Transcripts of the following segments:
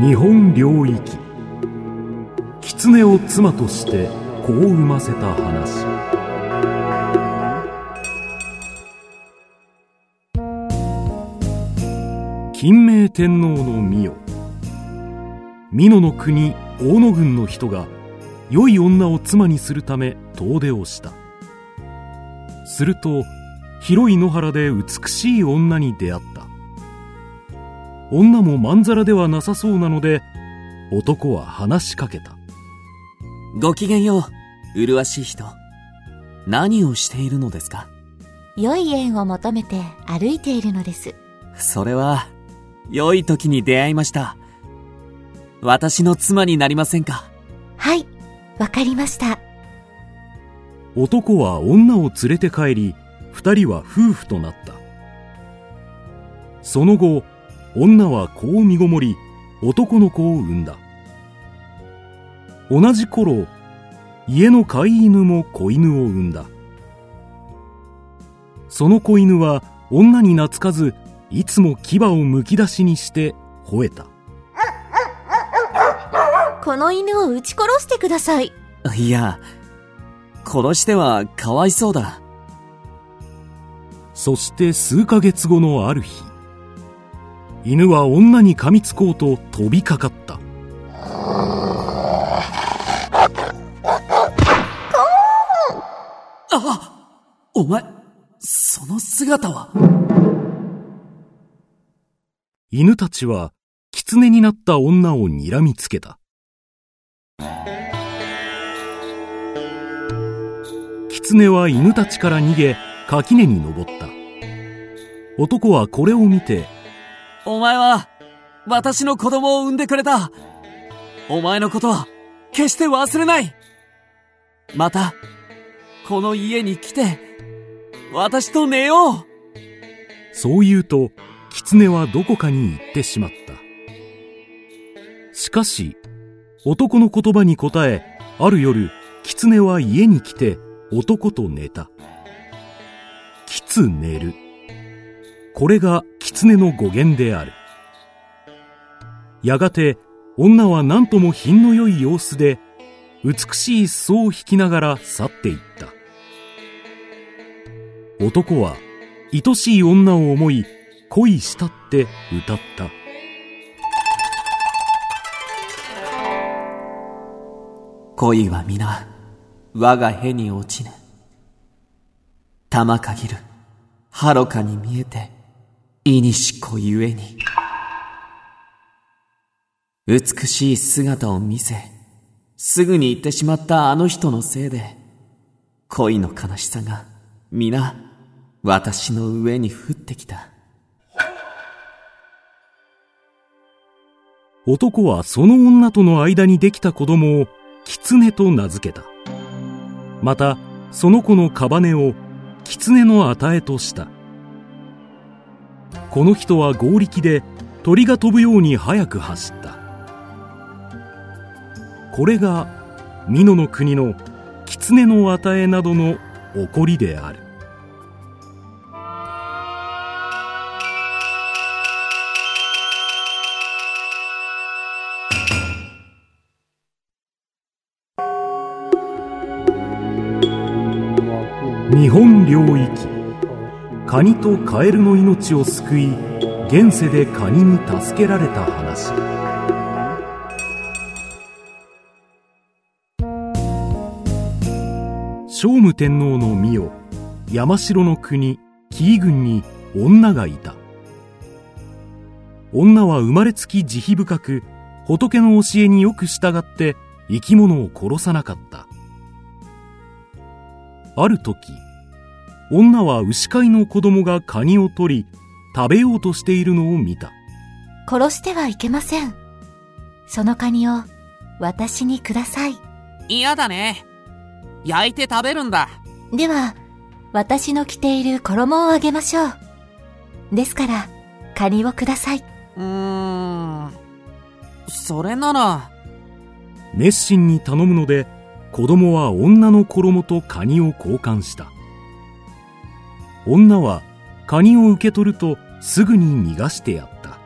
日本領域。狐を妻として子を産ませた話。金明天皇の御代。美濃の国大野郡の人が良い女を妻にするため遠出をした。すると広い野原で美しい女に出会った。女もまんざらではなさそうなので男は話しかけた。ごきげんよう麗しい人。何をしているのですか？良い縁を求めて歩いているのです。それは良い時に出会いました。私の妻になりませんか？はいわかりました。男は女を連れて帰り二人は夫婦となった。その後女は子を身ごもり男の子を産んだ。同じ頃家の飼い犬も子犬を産んだ。その子犬は女に懐かずいつも牙をむき出しにして吠えた。この犬を撃ち殺してください。いや殺してはかわいそうだ。そして数ヶ月後のある日犬は女に噛みつこうと飛びかかった。あお前その姿は？犬たちは狐になった女を睨みつけた。狐は犬たちから逃げ垣根に登った。男はこれを見てお前は私の子供を産んでくれた。お前のことは決して忘れない。またこの家に来て私と寝よう。そう言うと狐はどこかに行ってしまった。しかし男の言葉に答えある夜狐は家に来て男と寝た。きつ寝る。これがの語源である。やがて女は何とも品の良い様子で美しい裾を引きながら去っていった。男は愛しい女を思い恋したって歌った。恋は皆我が屁に落ちぬ。玉限るはろかに見えていにしこゆえに。美しい姿を見せすぐに行ってしまったあの人のせいで恋の悲しさが皆私の上に降ってきた。男はその女との間にできた子供を狐と名付けた。またその子の屍を狐の与えとした。この人は合力で鳥が飛ぶように速く走った。これが美濃の国の狐の与えなどの起こりである。日本領域。カニとカエルの命を救い現世でカニに助けられた話。聖武天皇の御代山城の国紀伊郡に女がいた。女は生まれつき慈悲深く仏の教えによく従って生き物を殺さなかった。ある時女は牛飼いの子供がカニを取り食べようとしているのを見た。殺してはいけません。そのカニを私にください。嫌だね。焼いて食べるんだ。では私の着ている衣をあげましょう。ですからカニをください。うーん。それなら。熱心に頼むので子供は女の衣とカニを交換した女はカニを受け取るとすぐに逃がしてやった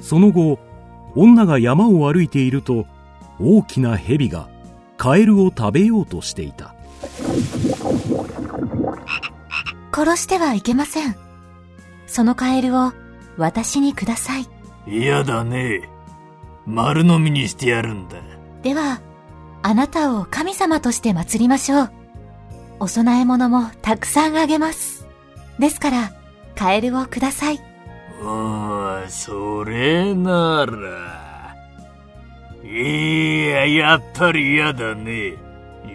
その後女が山を歩いていると大きな蛇がカエルを食べようとしていた殺してはいけません。そのカエルを私にください。嫌だね。丸飲みにしてやるんだ。では、あなたを神様として祀りましょう。お供え物もたくさんあげます。ですから、カエルをください。うん、それなら。いや、やっぱり嫌だね。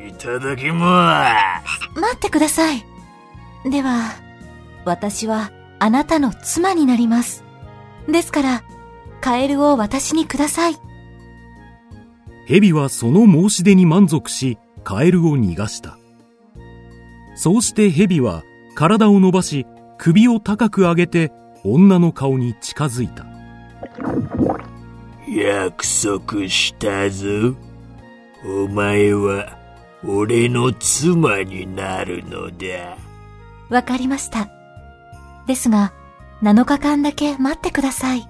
いただきます。待ってください。では、私はあなたの妻になります。ですから、カエルを私にください。蛇はその申し出に満足しカエルを逃がしたそうして蛇は体を伸ばし首を高く上げて女の顔に近づいた約束したぞ。お前は、俺の妻になるのだ。わかりました。ですが、7日間だけ待ってください。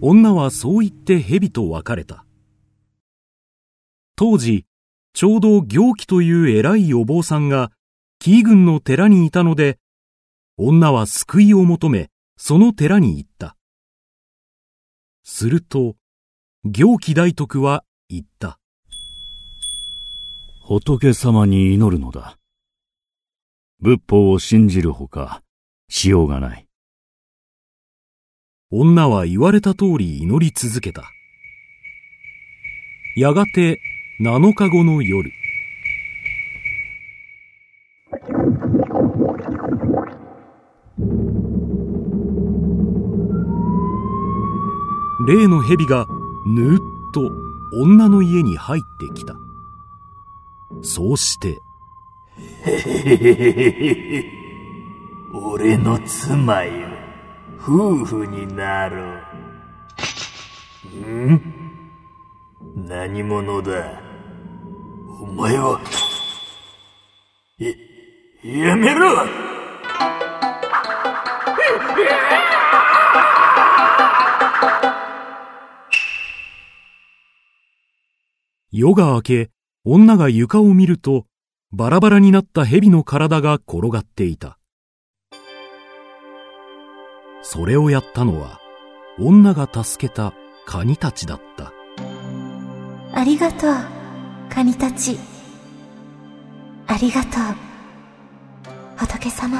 女はそう言って蛇と別れた当時ちょうど行基という偉いお坊さんが紀伊郡の寺にいたので女は救いを求めその寺に行ったすると行基大徳は言った仏様に祈るのだ。仏法を信じるほか、しようがない。女は言われた通り祈り続けたやがて7日後の夜。例の蛇がぬーっと女の家に入ってきた。そうして。俺の妻よ。夫婦になろう。ん？何者だ？お前は、や、やめろ!夜が明け女が床を見るとバラバラになった蛇の体が転がっていた。それをやったのは女が助けたカニたちだった。ありがとう、カニたち。ありがとう、仏様。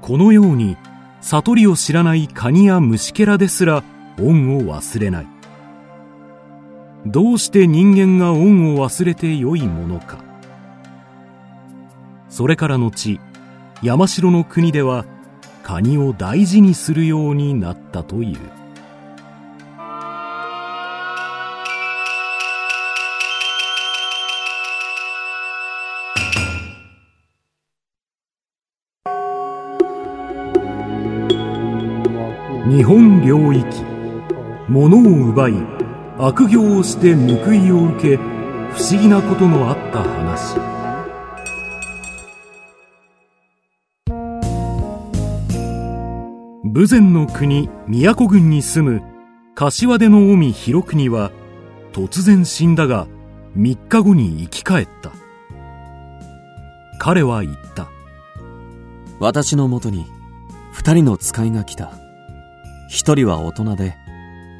このように悟りを知らないカニや虫けらですら恩を忘れないどうして人間が恩を忘れてよいものかそれから後山城の国ではカニを大事にするようになったという日本領域。物を奪い悪行をして報いを受け不思議なことのあった話。豊前の国宮古郡に住む柏手の近江広国は突然死んだが3日後に生き返った。彼は言った。私のもとに二人の使いが来た。一人は大人で、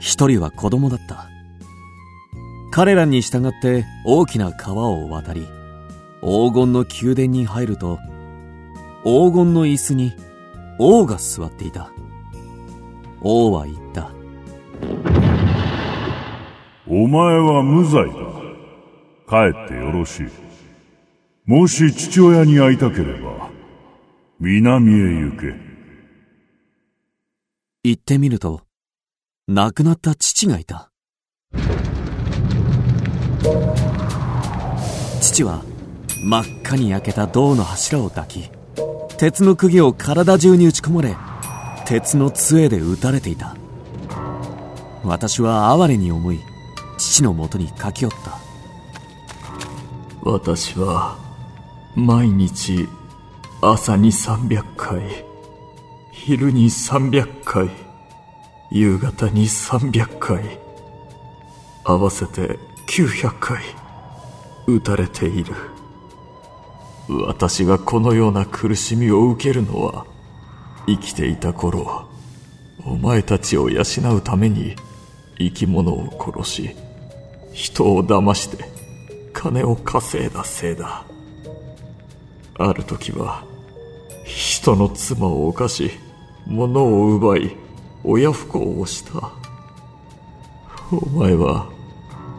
一人は子供だった。彼らに従って大きな川を渡り、黄金の宮殿に入ると、黄金の椅子に王が座っていた。王は言った。お前は無罪だ。帰ってよろしい。もし父親に会いたければ、南へ行け。行ってみると、亡くなった父がいた。父は真っ赤に焼けた銅の柱を抱き、鉄の釘を体中に打ち込まれ、鉄の杖で打たれていた。私は哀れに思い、父のもとに駆け寄った。私は毎日朝に300回昼に300回夕方に300回合わせて900回撃たれている。私がこのような苦しみを受けるのは生きていた頃お前たちを養うために生き物を殺し人を騙して金を稼いだせいだ。ある時は人の妻を犯し物を奪い親不孝をした。お前は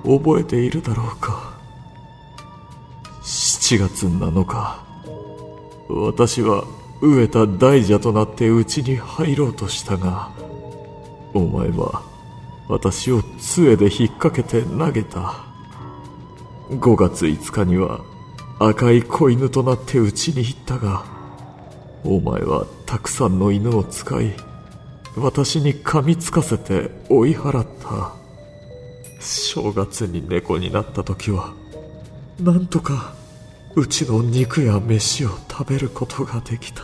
覚えているだろうか。7月7日私は飢えた大蛇となって家に入ろうとしたがお前は私を杖で引っ掛けて投げた。5月5日には赤い子犬となって家に行ったがお前はたくさんの犬を使い私に噛みつかせて追い払った。正月に猫になった時はなんとかうちの肉や飯を食べることができた。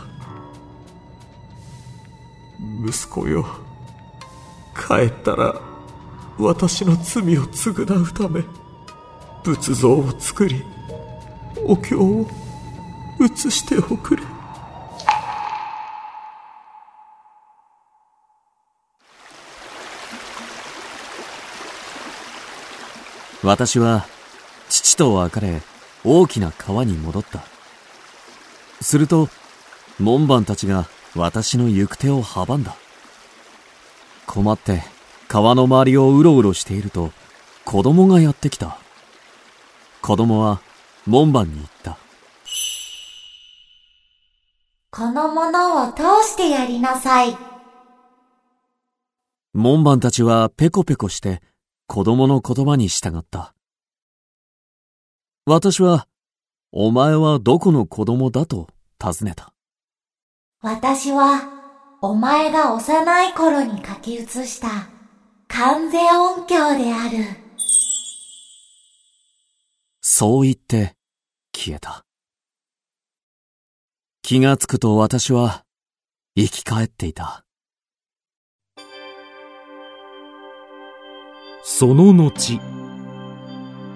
息子よ帰ったら私の罪を償うため仏像を作りお経を移しておくれ私は父と別れ大きな川に戻った。すると、門番たちが私の行く手を阻んだ。困って川の周りをうろうろしていると子供がやってきた。子供は門番に言った。このものを通してやりなさい。門番たちはペコペコして子供の言葉に従った。私は、お前はどこの子供だと尋ねた。私は、お前が幼い頃に書き写した、完全音響である。そう言って、消えた。気がつくと私は、生き返っていた。その後、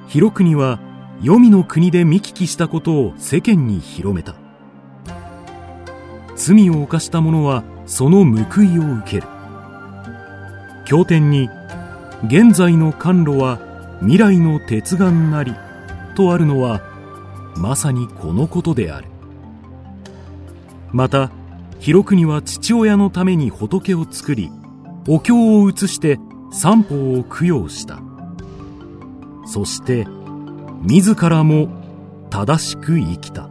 広国は黄泉の国で見聞きしたことを世間に広めた。罪を犯した者はその報いを受ける。経典に、現在の甘露は未来の鉄眼なりとあるのは、まさにこのことである。また、広国は父親のために仏を作り、お経を移して三方を供養した。そして自らも正しく生きた。